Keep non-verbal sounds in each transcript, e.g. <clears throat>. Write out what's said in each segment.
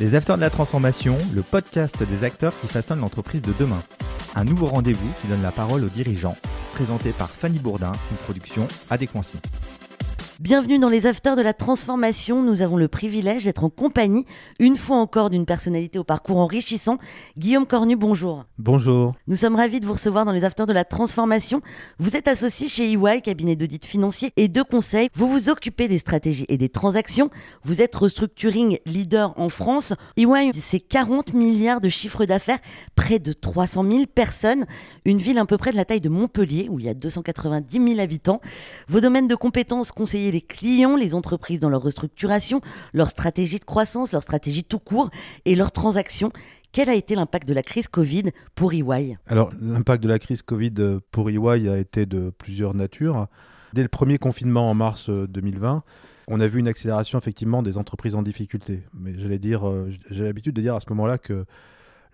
Les Acteurs de la Transformation, le podcast des acteurs qui façonnent l'entreprise de demain. Un nouveau rendez-vous qui donne la parole aux dirigeants, présenté par Fanny Bourdin, une production Adéquancy. Bienvenue dans les Afters de la Transformation. Nous avons le privilège d'être en compagnie, une fois encore, d'une personnalité au parcours enrichissant. Guillaume Cornu, bonjour. Bonjour. Nous sommes ravis de vous recevoir dans les Afters de la Transformation. Vous êtes associé chez EY, cabinet d'audit financier et de conseil. Vous vous occupez des stratégies et des transactions. Vous êtes restructuring leader en France. EY, c'est 40 milliards de chiffre d'affaires, près de 300 000 personnes. Une ville à peu près de la taille de Montpellier, où il y a 290 000 habitants. Vos domaines de compétences, conseillers les clients, les entreprises dans leur restructuration, leur stratégie de croissance, leur stratégie tout court et leurs transactions. Quel a été l'impact de la crise Covid pour EY Alors, l'impact de la crise Covid euh, pour EY a été de plusieurs natures. Dès le premier confinement en mars 2020, euh, on a vu une accélération effectivement des entreprises en difficulté. Mais j'allais dire, euh, j'ai l'habitude de dire à ce moment-là que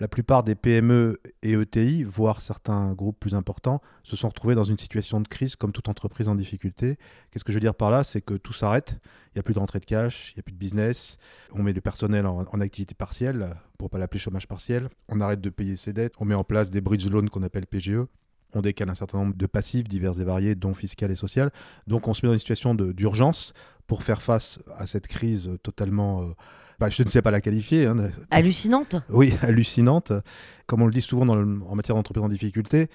la plupart des PME et ETI, voire certains groupes plus importants, se sont retrouvés dans une situation de crise comme toute entreprise en difficulté. Qu'est-ce que je veux dire par là? C'est que tout s'arrête, il n'y a plus de rentrée de cash, il n'y a plus de business, on met le personnel en, activité partielle, pour pas l'appeler chômage partiel, on arrête de payer ses dettes, on met en place des bridge loans qu'on appelle PGE, on décale un certain nombre de passifs divers et variés, dont fiscal et social. Donc on se met dans une situation d'urgence pour faire face à cette crise totalement... Euh, bah, je ne sais pas la qualifier. Hein, hallucinante Oui, hallucinante. Comme on le dit souvent en matière d'entreprise en difficulté,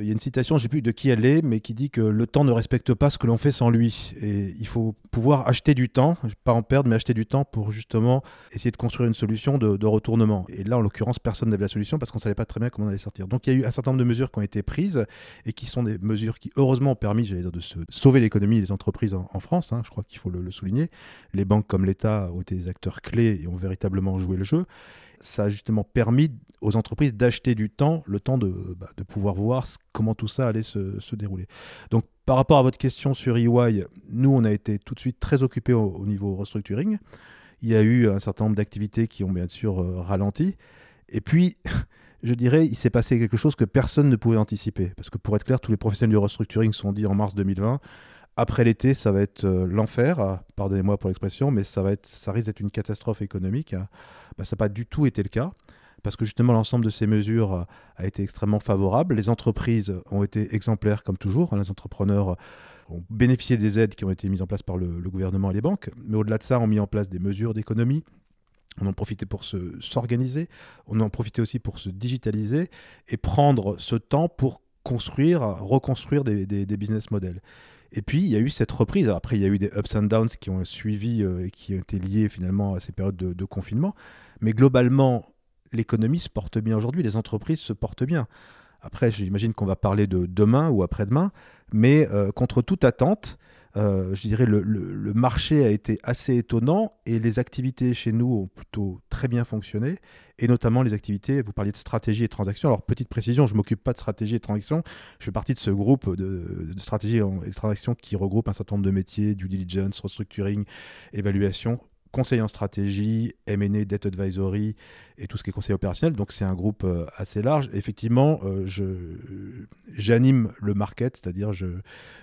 il y a une citation, je ne sais plus de qui elle est, mais qui dit que le temps ne respecte pas ce que l'on fait sans lui. Et il faut pouvoir acheter du temps, pas en perdre, mais acheter du temps pour justement essayer de construire une solution de, retournement. Et là, en l'occurrence, personne n'avait la solution parce qu'on ne savait pas très bien comment on allait sortir. Donc il y a eu un certain nombre de mesures qui ont été prises et qui sont des mesures qui, heureusement, ont permis, dire, de sauver l'économie et les entreprises en, France. Hein, je crois qu'il faut le souligner. Les banques comme l'État ont été des acteurs clés et ont véritablement joué le jeu ça a justement permis aux entreprises d'acheter du temps, le temps de, bah, pouvoir voir comment tout ça allait se, dérouler. Donc par rapport à votre question sur EY, nous on a été tout de suite très occupés au, niveau restructuring. Il y a eu un certain nombre d'activités qui ont bien sûr euh, ralenti. Et puis, <laughs> je dirais, il s'est passé quelque chose que personne ne pouvait anticiper. Parce que pour être clair, tous les professionnels du restructuring sont dit en mars 2020, après l'été, ça va être euh, l'enfer, pardonnez-moi pour l'expression, mais ça, va être, ça risque d'être une catastrophe économique. Bah, ça n'a pas du tout été le cas, parce que justement l'ensemble de ces mesures euh, a été extrêmement favorable. Les entreprises ont été exemplaires comme toujours, les entrepreneurs ont bénéficié des aides qui ont été mises en place par le, gouvernement et les banques, mais au-delà de ça, ont mis en place des mesures d'économie. On en profitait pour s'organiser, on en profitait aussi pour se digitaliser et prendre ce temps pour construire, reconstruire des, des business models. Et puis, il y a eu cette reprise. après, il y a eu des ups and downs qui ont suivi euh, et qui ont été liés finalement à ces périodes de, confinement. Mais globalement, l'économie se porte bien aujourd'hui, les entreprises se portent bien. Après, j'imagine qu'on va parler de demain ou après-demain, mais euh, contre toute attente, euh, je dirais le, le, marché a été assez étonnant et les activités chez nous ont plutôt très bien fonctionné et notamment les activités, vous parliez de stratégie et transactions. Alors petite précision, je m'occupe pas de stratégie et transactions, je fais partie de ce groupe de, de stratégie et transactions qui regroupe un certain nombre de métiers, due diligence, restructuring, évaluation, conseil en stratégie, M&A, debt advisory et tout ce qui est conseil opérationnel. Donc c'est un groupe euh, assez large. Effectivement, euh, je, j'anime le market, c'est-à-dire je,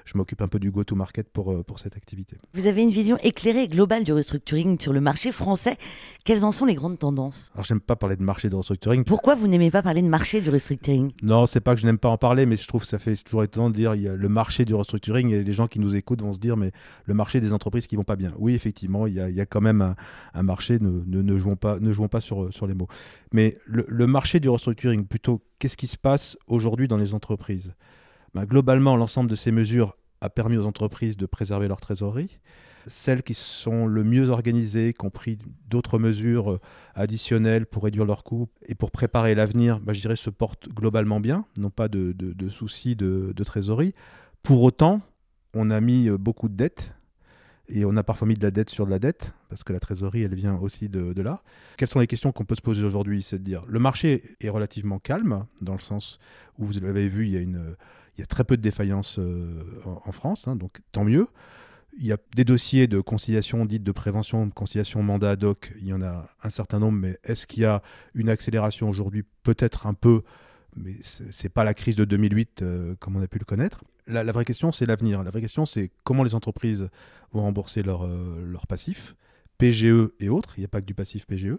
je m'occupe un peu du go-to-market pour, euh, pour cette activité. Vous avez une vision éclairée et globale du restructuring sur le marché français. Quelles en sont les grandes tendances? Alors j'aime pas parler de marché de restructuring. Pourquoi vous n'aimez pas parler de marché du restructuring? Non, c'est pas que je n'aime pas en parler, mais je trouve que ça fait toujours étonnant de dire il y a le marché du restructuring et les gens qui nous écoutent vont se dire mais le marché des entreprises qui vont pas bien. Oui, effectivement, il y a, il y a quand même un, marché, ne, jouons pas, ne jouons pas sur, sur les mots. Mais le, marché du restructuring, plutôt, qu'est-ce qui se passe aujourd'hui dans les entreprises? Ben, Globalement, l'ensemble de ces mesures a permis aux entreprises de préserver leur trésorerie. Celles qui sont le mieux organisées, qui ont pris d'autres mesures euh, additionnelles pour réduire leurs coûts et pour préparer l'avenir, ben, je dirais, se portent globalement bien, n'ont pas de, de soucis de, trésorerie. Pour autant, on a mis euh, beaucoup de dettes et on a parfois mis de la dette sur de la dette, parce que la trésorerie, elle vient aussi de, là. Quelles sont les questions qu'on peut se poser aujourd'hui? C'est de dire, le marché est relativement calme, dans le sens où vous l'avez vu, il y a, une, il y a très peu de défaillances euh, en, France, hein, donc tant mieux. Il y a des dossiers de conciliation dites de prévention, conciliation mandat ad hoc, il y en a un certain nombre, mais est-ce qu'il y a une accélération aujourd'hui? Peut-être un peu, mais ce n'est pas la crise de 2008 euh, comme on a pu le connaître la, vraie question, c'est l'avenir. La vraie question, c'est comment les entreprises vont rembourser leurs leur passifs, PGE et autres. Il n'y a pas que du passif PGE.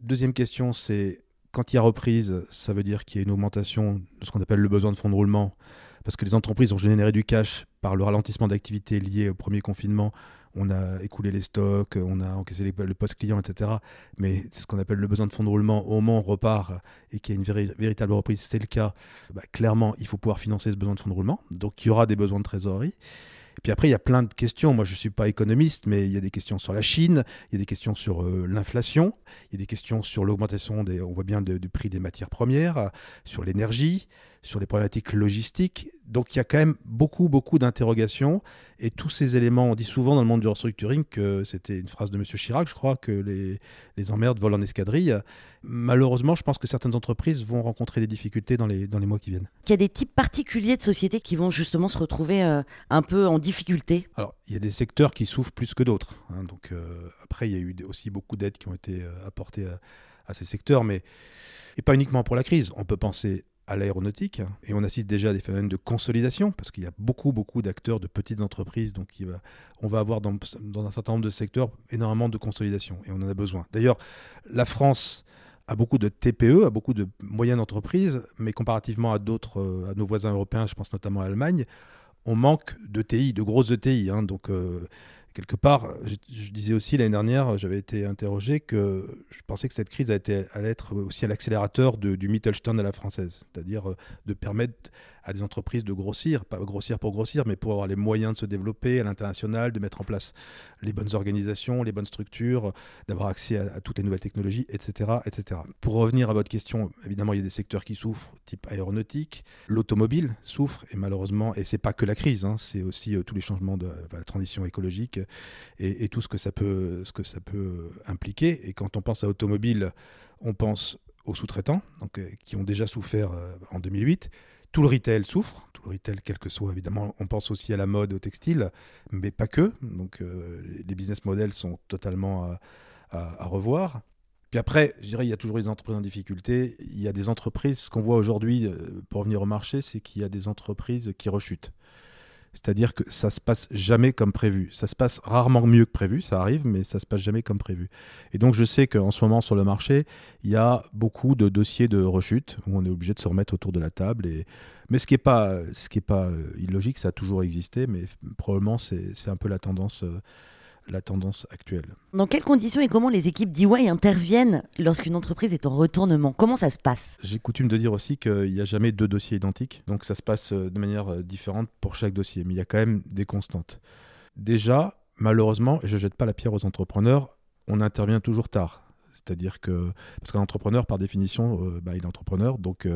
Deuxième question, c'est quand il y a reprise, ça veut dire qu'il y a une augmentation de ce qu'on appelle le besoin de fonds de roulement, parce que les entreprises ont généré du cash par le ralentissement d'activité lié au premier confinement. On a écoulé les stocks, on a encaissé le poste client, etc. Mais c'est ce qu'on appelle le besoin de fonds de roulement. Au moment où on repart et qu'il y a une véritable reprise, c'est le cas, bah, clairement, il faut pouvoir financer ce besoin de fonds de roulement. Donc il y aura des besoins de trésorerie. Puis après, il y a plein de questions. Moi, je ne suis pas économiste, mais il y a des questions sur la Chine, il y a des questions sur euh, l'inflation, il y a des questions sur l'augmentation, on voit bien, du prix des matières premières, sur l'énergie, sur les problématiques logistiques. Donc il y a quand même beaucoup, beaucoup d'interrogations. Et tous ces éléments, on dit souvent dans le monde du restructuring que c'était une phrase de M. Chirac, je crois, que les, les emmerdes volent en escadrille. Malheureusement, je pense que certaines entreprises vont rencontrer des difficultés dans les, dans les mois qui viennent. Il y a des types particuliers de sociétés qui vont justement se retrouver euh, un peu en difficulté Alors, il y a des secteurs qui souffrent plus que d'autres. Hein. donc, euh, après, il y a eu aussi beaucoup d'aides qui ont été euh, apportées à, à ces secteurs, mais et pas uniquement pour la crise. On peut penser à l'aéronautique et on assiste déjà à des phénomènes de consolidation parce qu'il y a beaucoup beaucoup d'acteurs de petites entreprises donc on va avoir dans, un certain nombre de secteurs énormément de consolidation et on en a besoin. D'ailleurs, la France a beaucoup de TPE, a beaucoup de moyennes entreprises, mais comparativement à d'autres, euh, à nos voisins européens, je pense notamment à l'Allemagne, on manque de TI, de grosses ETI. Hein, donc euh, quelque part, je, disais aussi l'année dernière, j'avais été interrogé que je pensais que cette crise allait être aussi à l'accélérateur du Mittelstand à la française, c'est-à-dire euh, de permettre à des entreprises de grossir, pas grossir pour grossir, mais pour avoir les moyens de se développer à l'international, de mettre en place les bonnes organisations, les bonnes structures, d'avoir accès à, toutes les nouvelles technologies, etc., etc. Pour revenir à votre question, évidemment, il y a des secteurs qui souffrent, type aéronautique, l'automobile souffre, et malheureusement, et c'est pas que la crise, hein, c'est aussi euh, tous les changements de la transition écologique et, tout ce que ça peut, peut impliquer. Et quand on pense à automobile, on pense aux sous-traitants, donc, euh, qui ont déjà souffert euh, en 2008. Tout le retail souffre, tout le retail, quel que soit, évidemment, on pense aussi à la mode, au textile, mais pas que. Donc euh, les business models sont totalement à, revoir. Puis après, je dirais, il y a toujours des entreprises en difficulté. Il y a des entreprises, ce qu'on voit aujourd'hui euh, pour revenir au marché, c'est qu'il y a des entreprises qui rechutent. C'est-à-dire que ça se passe jamais comme prévu. Ça se passe rarement mieux que prévu, ça arrive, mais ça se passe jamais comme prévu. Et donc je sais qu'en ce moment sur le marché, il y a beaucoup de dossiers de rechute où on est obligé de se remettre autour de la table. Et... Mais ce qui n'est pas, pas euh, illogique, ça a toujours existé, mais probablement c'est un peu la tendance. Euh, la tendance actuelle. Dans quelles conditions et comment les équipes d'EY interviennent lorsqu'une entreprise est en retournement? Comment ça se passe? J'ai coutume de dire aussi qu'il n'y a jamais deux dossiers identiques, donc ça se passe euh, de manière euh, différente pour chaque dossier, mais il y a quand même des constantes. Déjà, malheureusement, et je ne jette pas la pierre aux entrepreneurs, on intervient toujours tard. C'est-à-dire que, parce qu'un entrepreneur, par définition, euh, bah, il est entrepreneur, donc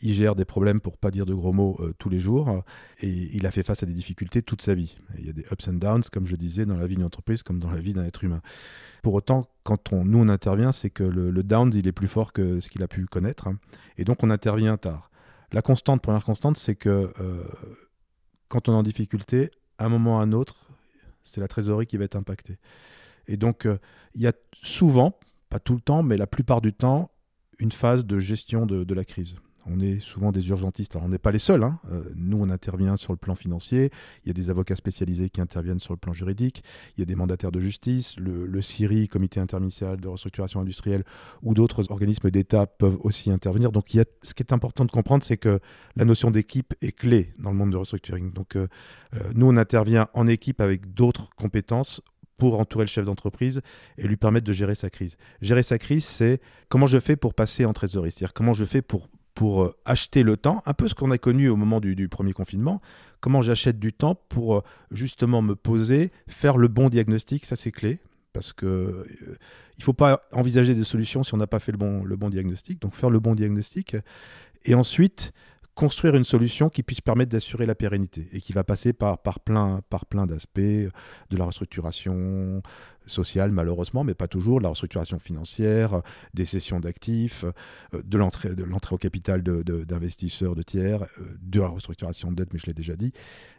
il gère des problèmes, pour pas dire de gros mots, euh, tous les jours, et il a fait face à des difficultés toute sa vie. il y a des ups and downs, comme je disais, dans la vie d'une entreprise, comme dans la vie d'un être humain. Pour autant, quand nous on intervient, c'est que le, down, il est plus fort que ce qu'il a pu connaître, et donc on intervient tard. La constante, première constante, c'est que euh, quand on est en difficulté, à un moment ou à un autre, c'est la trésorerie qui va être impactée. Et donc, euh, il y a souvent, pas tout le temps, mais la plupart du temps, une phase de gestion de la crise on est souvent des urgentistes. Alors, on n'est pas les seuls. Hein. Euh, nous, on intervient sur le plan financier. Il y a des avocats spécialisés qui interviennent sur le plan juridique. Il y a des mandataires de justice. Le, CIRI, Comité interministériel de restructuration industrielle, ou d'autres organismes d'État peuvent aussi intervenir. Donc, ce qui est important de comprendre, c'est que la notion d'équipe est clé dans le monde de restructuring. Donc, euh, euh, nous, on intervient en équipe avec d'autres compétences pour entourer le chef d'entreprise et lui permettre de gérer sa crise. Gérer sa crise, c'est comment je fais pour passer en trésorerie, c'est-à-dire comment je fais pour pour euh, acheter le temps, un peu ce qu'on a connu au moment du, premier confinement, comment j'achète du temps pour euh, justement me poser, faire le bon diagnostic, ça c'est clé, parce que euh, il faut pas envisager des solutions si on n'a pas fait le bon, le bon diagnostic, donc faire le bon diagnostic, et ensuite construire une solution qui puisse permettre d'assurer la pérennité et qui va passer par, plein, par plein d'aspects, de la restructuration sociale malheureusement, mais pas toujours, la restructuration financière, des cessions d'actifs, euh, de l'entrée au capital d'investisseurs de, de, tiers, euh, de la restructuration de dette, mais je l'ai déjà dit,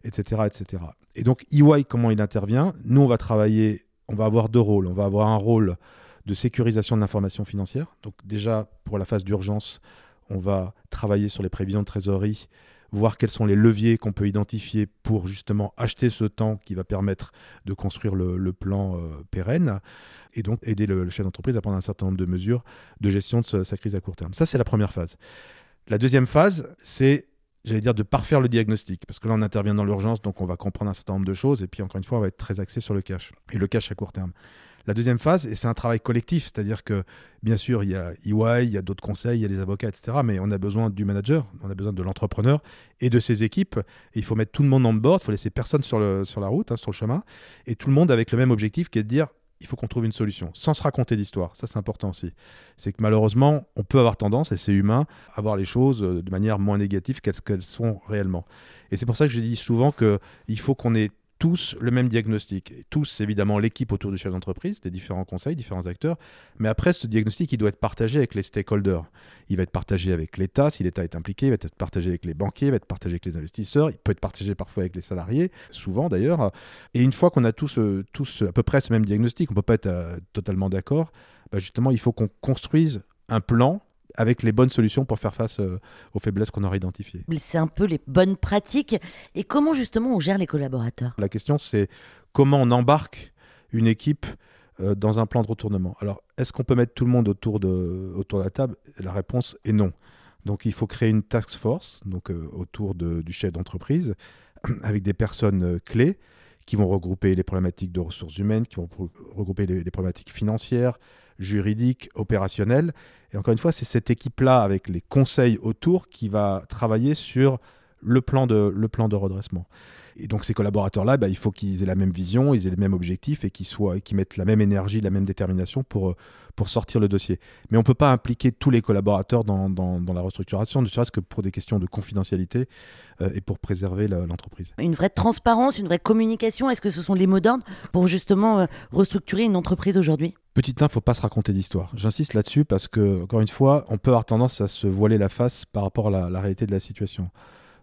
etc., etc. Et donc EY, comment il intervient? Nous, on va travailler, on va avoir deux rôles. On va avoir un rôle de sécurisation de l'information financière. Donc déjà, pour la phase d'urgence, on va travailler sur les prévisions de trésorerie voir quels sont les leviers qu'on peut identifier pour justement acheter ce temps qui va permettre de construire le, plan euh, pérenne et donc aider le, chef d'entreprise à prendre un certain nombre de mesures de gestion de sa crise à court terme. Ça, c'est la première phase. La deuxième phase, c'est j'allais dire, de parfaire le diagnostic. Parce que là, on intervient dans l'urgence, donc on va comprendre un certain nombre de choses. Et puis, encore une fois, on va être très axé sur le cash. Et le cash à court terme. La deuxième phase, et c'est un travail collectif, c'est-à-dire que, bien sûr, il y a EY, il y a d'autres conseils, il y a les avocats, etc. Mais on a besoin du manager, on a besoin de l'entrepreneur et de ses équipes. Il faut mettre tout le monde en board, il faut laisser personne sur, la route, hein, sur le chemin. Et tout le monde avec le même objectif qui est de dire il faut qu'on trouve une solution, sans se raconter d'histoire. Ça, c'est important aussi. C'est que malheureusement, on peut avoir tendance, et c'est humain, à voir les choses euh, de manière moins négative qu'elles sont réellement. Et c'est pour ça que je dis souvent qu'il faut qu'on ait tous le même diagnostic. Tous, évidemment, l'équipe autour du chef d'entreprise, des différents conseils, différents acteurs. Mais après, ce diagnostic, il doit être partagé avec les stakeholders. Il va être partagé avec l'État, si l'État est impliqué, il va être partagé avec les banquiers, il va être partagé avec les investisseurs, il peut être partagé parfois avec les salariés, souvent d'ailleurs. Et une fois qu'on a tous, euh, tous à peu près ce même diagnostic, on ne peut pas être euh, totalement d'accord, bah, justement, il faut qu'on construise un plan avec les bonnes solutions pour faire face euh, aux faiblesses qu'on aura identifiées. C'est un peu les bonnes pratiques. Et comment justement on gère les collaborateurs? La question c'est comment on embarque une équipe euh, dans un plan de retournement? Alors, est-ce qu'on peut mettre tout le monde autour de, autour de la table? La réponse est non. Donc, il faut créer une task force donc, euh, autour du chef d'entreprise <clears throat> avec des personnes clés qui vont regrouper les problématiques de ressources humaines, qui vont regrouper les problématiques financières, juridiques, opérationnelles, et encore une fois, c'est cette équipe-là, avec les conseils autour, qui va travailler sur le plan de, le plan de redressement. Et donc ces collaborateurs-là, bah, il faut qu'ils aient la même vision, ils aient les mêmes objectifs et qu'ils soient, qu'ils mettent la même énergie, la même détermination pour, pour sortir le dossier. Mais on ne peut pas impliquer tous les collaborateurs dans, dans, la restructuration, ne serait-ce que pour des questions de confidentialité euh, et pour préserver l'entreprise. Une vraie transparence, une vraie communication, est-ce que ce sont les mots d'ordre pour justement euh, restructurer une entreprise aujourd'hui? Petit 1, il ne faut pas se raconter d'histoire. J'insiste là-dessus parce que, encore une fois, on peut avoir tendance à se voiler la face par rapport à la réalité de la situation.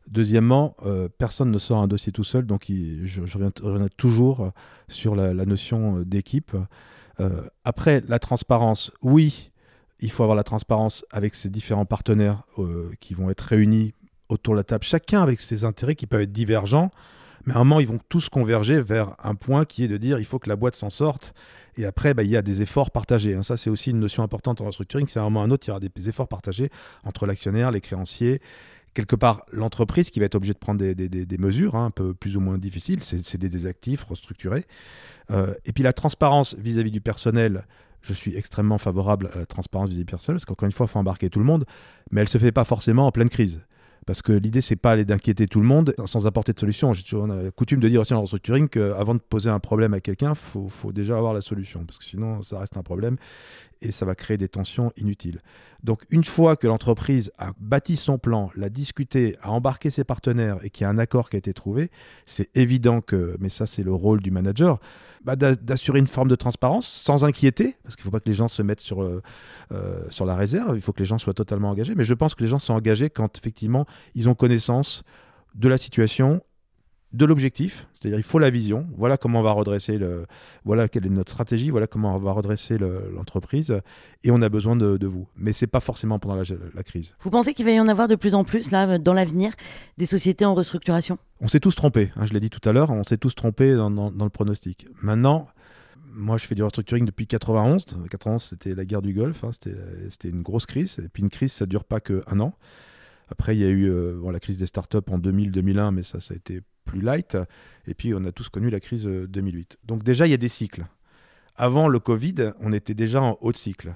Deuxièmement, euh, personne ne sort un dossier tout seul, donc je, reviens, toujours sur la, notion euh, d'équipe. Euh, après, la transparence, oui, il faut avoir la transparence avec ces différents partenaires qui vont être réunis autour de la table, chacun avec ses intérêts qui peuvent être divergents, mais à un moment, ils vont tous converger vers un point qui est de dire il faut que la boîte s'en sorte. Et après, bah, il y a des efforts partagés. Hein. Ça, c'est aussi une notion importante en restructuring. C'est à un autre, il y aura des efforts partagés entre l'actionnaire, les créanciers quelque part l'entreprise qui va être obligée de prendre des, mesures hein, un peu plus ou moins difficiles, c'est des désactifs, restructurés. Euh, et puis la transparence vis-à-vis du personnel, je suis extrêmement favorable à la transparence vis-à-vis du personnel, parce qu'encore une fois, il faut embarquer tout le monde, mais elle ne se fait pas forcément en pleine crise. Parce que l'idée, c'est pas d'inquiéter tout le monde sans apporter de solution. J'ai toujours coutume de dire aussi en restructuring qu'avant de poser un problème à quelqu'un, il faut, faut, déjà avoir la solution. Parce que sinon, ça reste un problème et ça va créer des tensions inutiles. Donc une fois que l'entreprise a bâti son plan, l'a discuté, a embarqué ses partenaires et qu'il y a un accord qui a été trouvé, c'est évident que, mais ça c'est le rôle du manager, bah, d'assurer une forme de transparence sans inquiéter, parce qu'il ne faut pas que les gens se mettent sur, euh, sur la réserve, il faut que les gens soient totalement engagés, mais je pense que les gens sont engagés quand effectivement ils ont connaissance de la situation de l'objectif, c'est-à-dire il faut la vision, voilà comment on va redresser le, voilà quelle est notre stratégie, voilà comment on va redresser l'entreprise, et on a besoin de, vous. Mais c'est pas forcément pendant la, crise. Vous pensez qu'il va y en avoir de plus en plus là dans l'avenir des sociétés en restructuration? On s'est tous trompés, hein, je l'ai dit tout à l'heure, on s'est tous trompés dans, le pronostic. Maintenant, moi, je fais du restructuring depuis 91. 91, c'était la guerre du Golfe, hein, c'était une grosse crise. Et puis une crise, ça dure pas qu'un an. Après, il y a eu euh, la crise des startups en 2000-2001, mais ça, ça a été plus light. Et puis, on a tous connu la crise 2008. Euh, Donc déjà, il y a des cycles. Avant le Covid, on était déjà en haut de cycle.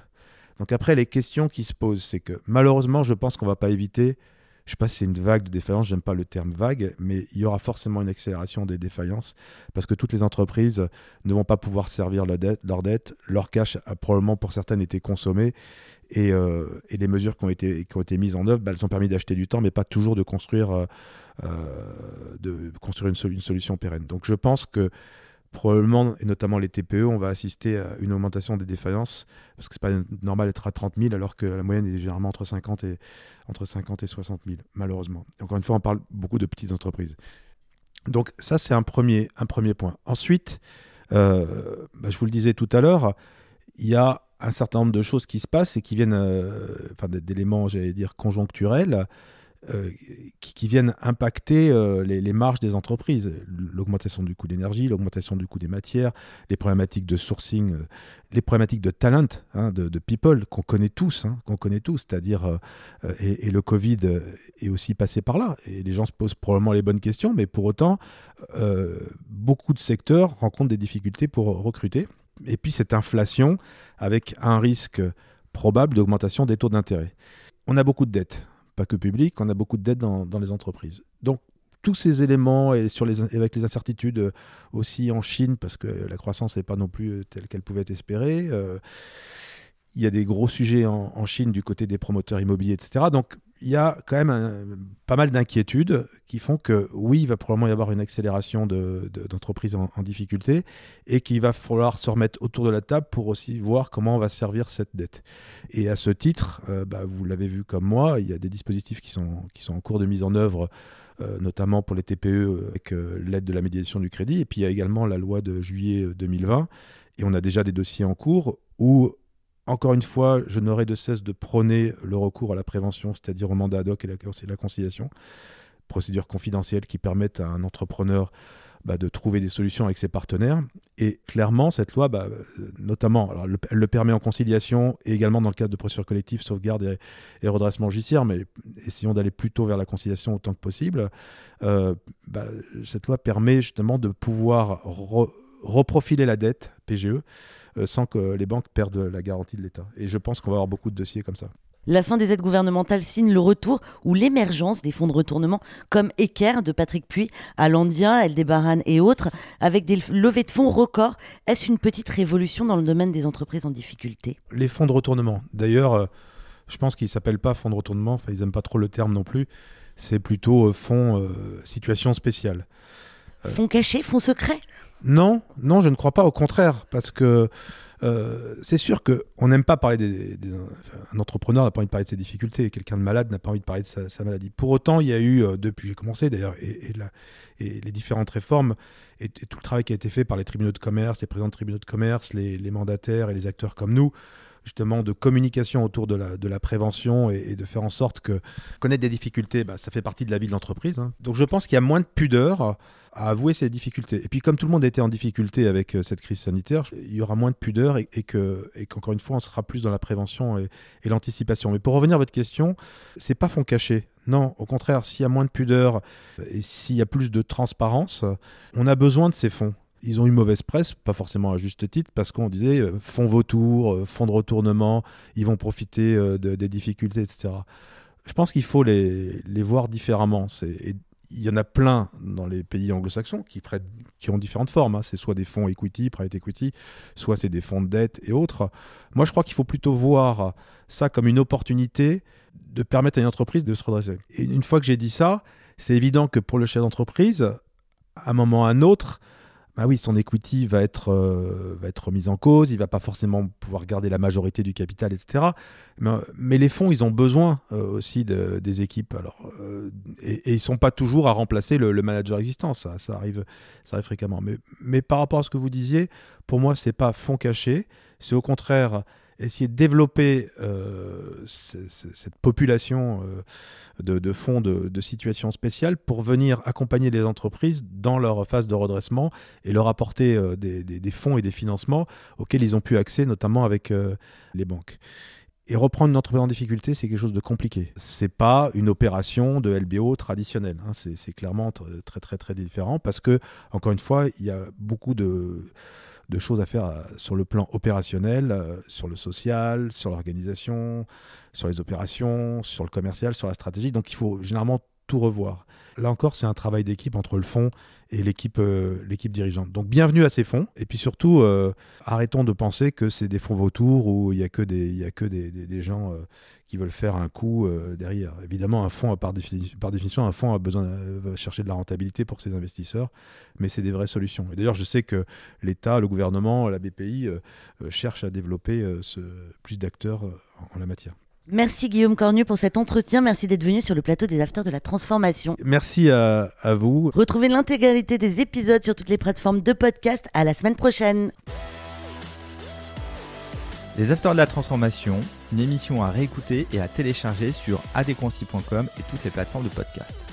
Donc après, les questions qui se posent, c'est que malheureusement, je pense qu'on ne va pas éviter, je ne sais pas si c'est une vague de défaillance, j'aime pas le terme vague, mais il y aura forcément une accélération des défaillances parce que toutes les entreprises ne vont pas pouvoir servir leur dette, leur, dette, leur cash a probablement pour certaines été consommé euh, et, les mesures qui ont été, qui ont été mises en œuvre, bah, elles ont permis d'acheter du temps, mais pas toujours de construire, euh, euh, de construire une, solution pérenne. Donc je pense que probablement, et notamment les TPE, on va assister à une augmentation des défaillances, parce que c'est pas normal d'être à 30 000, alors que la moyenne est généralement entre 50 et, entre 50 et 60 000, malheureusement. encore une fois, on parle beaucoup de petites entreprises. Donc ça, c'est un premier, un premier point. Ensuite, bah, je vous le disais tout à l'heure, il y a un certain nombre de choses qui se passent et qui viennent, euh, enfin, d'éléments, j'allais dire, conjoncturels. Euh, qui, viennent impacter euh, les, marges des entreprises. L'augmentation du coût d'énergie, l'augmentation du coût des matières, les problématiques de sourcing, euh, les problématiques de talent, hein, de, people qu'on connaît tous, hein, qu'on connaît tous. C'est-à-dire, et, le Covid est aussi passé par là. Et les gens se posent probablement les bonnes questions, mais pour autant, beaucoup de secteurs rencontrent des difficultés pour recruter. Et puis cette inflation avec un risque probable d'augmentation des taux d'intérêt. On a beaucoup de dettes pas que public, on a beaucoup de dettes dans, les entreprises. Donc tous ces éléments et avec les incertitudes euh, aussi en Chine, parce que la croissance n'est pas non plus euh, telle qu'elle pouvait être espérée. Euh, il y a des gros sujets en, en, Chine du côté des promoteurs immobiliers, etc. Donc il y a quand même pas mal d'inquiétudes qui font que oui, il va probablement y avoir une accélération d'entreprises en, difficulté et qu'il va falloir se remettre autour de la table pour aussi voir comment on va servir cette dette. Et à ce titre, euh, bah, vous l'avez vu comme moi, il y a des dispositifs qui sont, en cours de mise en œuvre euh, notamment pour les TPE avec euh, l'aide de la médiation du crédit. Et puis il y a également la loi de juillet 2020. Et on a déjà des dossiers en cours où encore une fois, je n'aurai de cesse de prôner le recours à la prévention, c'est-à-dire au mandat ad hoc et la, la conciliation, procédures confidentielles qui permettent à un entrepreneur bah, de trouver des solutions avec ses partenaires. Et clairement, cette loi, bah, notamment, elle le permet en conciliation et également dans le cadre de procédures collectives, sauvegarde et, redressement judiciaire, mais essayons d'aller plutôt vers la conciliation autant que possible. Euh, bah, cette loi permet justement de pouvoir reprofiler la dette, PGE, euh, sans que les banques perdent la garantie de l'État. Et je pense qu'on va avoir beaucoup de dossiers comme ça. La fin des aides gouvernementales signe le retour ou l'émergence des fonds de retournement comme Equerre de Patrick Puy, Alandia, Aldebaran et autres, avec des levées de fonds records. Est-ce une petite révolution dans le domaine des entreprises en difficulté? Les fonds de retournement. D'ailleurs, euh, je pense qu'ils ne s'appellent pas fonds de retournement, enfin, ils n'aiment pas trop le terme non plus. C'est plutôt euh, fonds situation spéciale. Fonds cachés, fonds secrets? Non, non, je ne crois pas, au contraire, parce que euh, c'est sûr qu'on n'aime pas parler des. un entrepreneur n'a pas envie de parler de ses difficultés, quelqu'un de malade n'a pas envie de parler de sa, maladie. Pour autant, il y a eu, euh, depuis j'ai commencé d'ailleurs, et, les différentes réformes, et, tout le travail qui a été fait par les tribunaux de commerce, les présidents de tribunaux de commerce, les, mandataires et les acteurs comme nous, justement de communication autour de la, prévention et, de faire en sorte que connaître des difficultés, bah, ça fait partie de la vie de l'entreprise. Hein. Donc je pense qu'il y a moins de pudeur à avouer ses difficultés. Et puis comme tout le monde était en difficulté avec euh, cette crise sanitaire, il y aura moins de pudeur et, que et qu'encore une fois, on sera plus dans la prévention et, l'anticipation. Mais pour revenir à votre question, c'est pas fond caché. Non, au contraire, s'il y a moins de pudeur et s'il y a plus de transparence, on a besoin de ces fonds. Ils ont eu mauvaise presse, pas forcément à juste titre, parce qu'on disait euh, fonds vautours, euh, fonds de retournement, ils vont profiter des difficultés, etc. Je pense qu'il faut les, voir différemment. Il y en a plein dans les pays anglo-saxons qui, qui ont différentes formes. Hein. C'est soit des fonds equity, private equity, soit c'est des fonds de dette et autres. Moi, je crois qu'il faut plutôt voir ça comme une opportunité de permettre à une entreprise de se redresser. Et une fois que j'ai dit ça, c'est évident que pour le chef d'entreprise, à un moment ou à un autre, bah oui, son equity va être, euh, va être en cause, il va pas forcément pouvoir garder la majorité du capital, etc. Mais, les fonds, ils ont besoin euh, aussi des équipes. Alors, euh, et, ils ils sont pas toujours à remplacer le, manager existant, ça, ça, arrive, ça arrive fréquemment. Mais, mais par rapport à ce que vous disiez, pour moi, c'est pas fonds cachés, c'est au contraire essayer de développer euh, cette population euh, de, fonds de, situations spéciales pour venir accompagner les entreprises dans leur phase de redressement et leur apporter euh, des, fonds et des financements auxquels ils ont pu accéder, notamment avec les banques. Et reprendre une entreprise en difficulté, c'est quelque chose de compliqué. C'est pas une opération de LBO traditionnelle. Hein. C'est clairement très très très différent parce que, encore une fois, il y a beaucoup de de choses à faire euh, sur le plan opérationnel, euh, sur le social, sur l'organisation, sur les opérations, sur le commercial, sur la stratégie. Donc il faut généralement tout revoir. Là encore, c'est un travail d'équipe entre le fonds et l'équipe euh, l'équipe dirigeante. Donc bienvenue à ces fonds. Et puis surtout, arrêtons de penser que c'est des fonds vautours où il n'y a que des, y a que des, gens qui veulent faire un coup derrière. Évidemment, un fonds, par, par définition, un fonds a besoin de chercher de la rentabilité pour ses investisseurs, mais c'est des vraies solutions. Et d'ailleurs, je sais que l'État, le gouvernement, la BPI cherchent à développer ce, plus d'acteurs en la matière. Merci Guillaume Cornu pour cet entretien. Merci d'être venu sur le plateau des Afters de la Transformation. Merci à, vous. Retrouvez l'intégralité des épisodes sur toutes les plateformes de podcast. À la semaine prochaine. Les Afters de la Transformation, une émission à réécouter et à télécharger sur adéquancy.com et toutes les plateformes de podcast.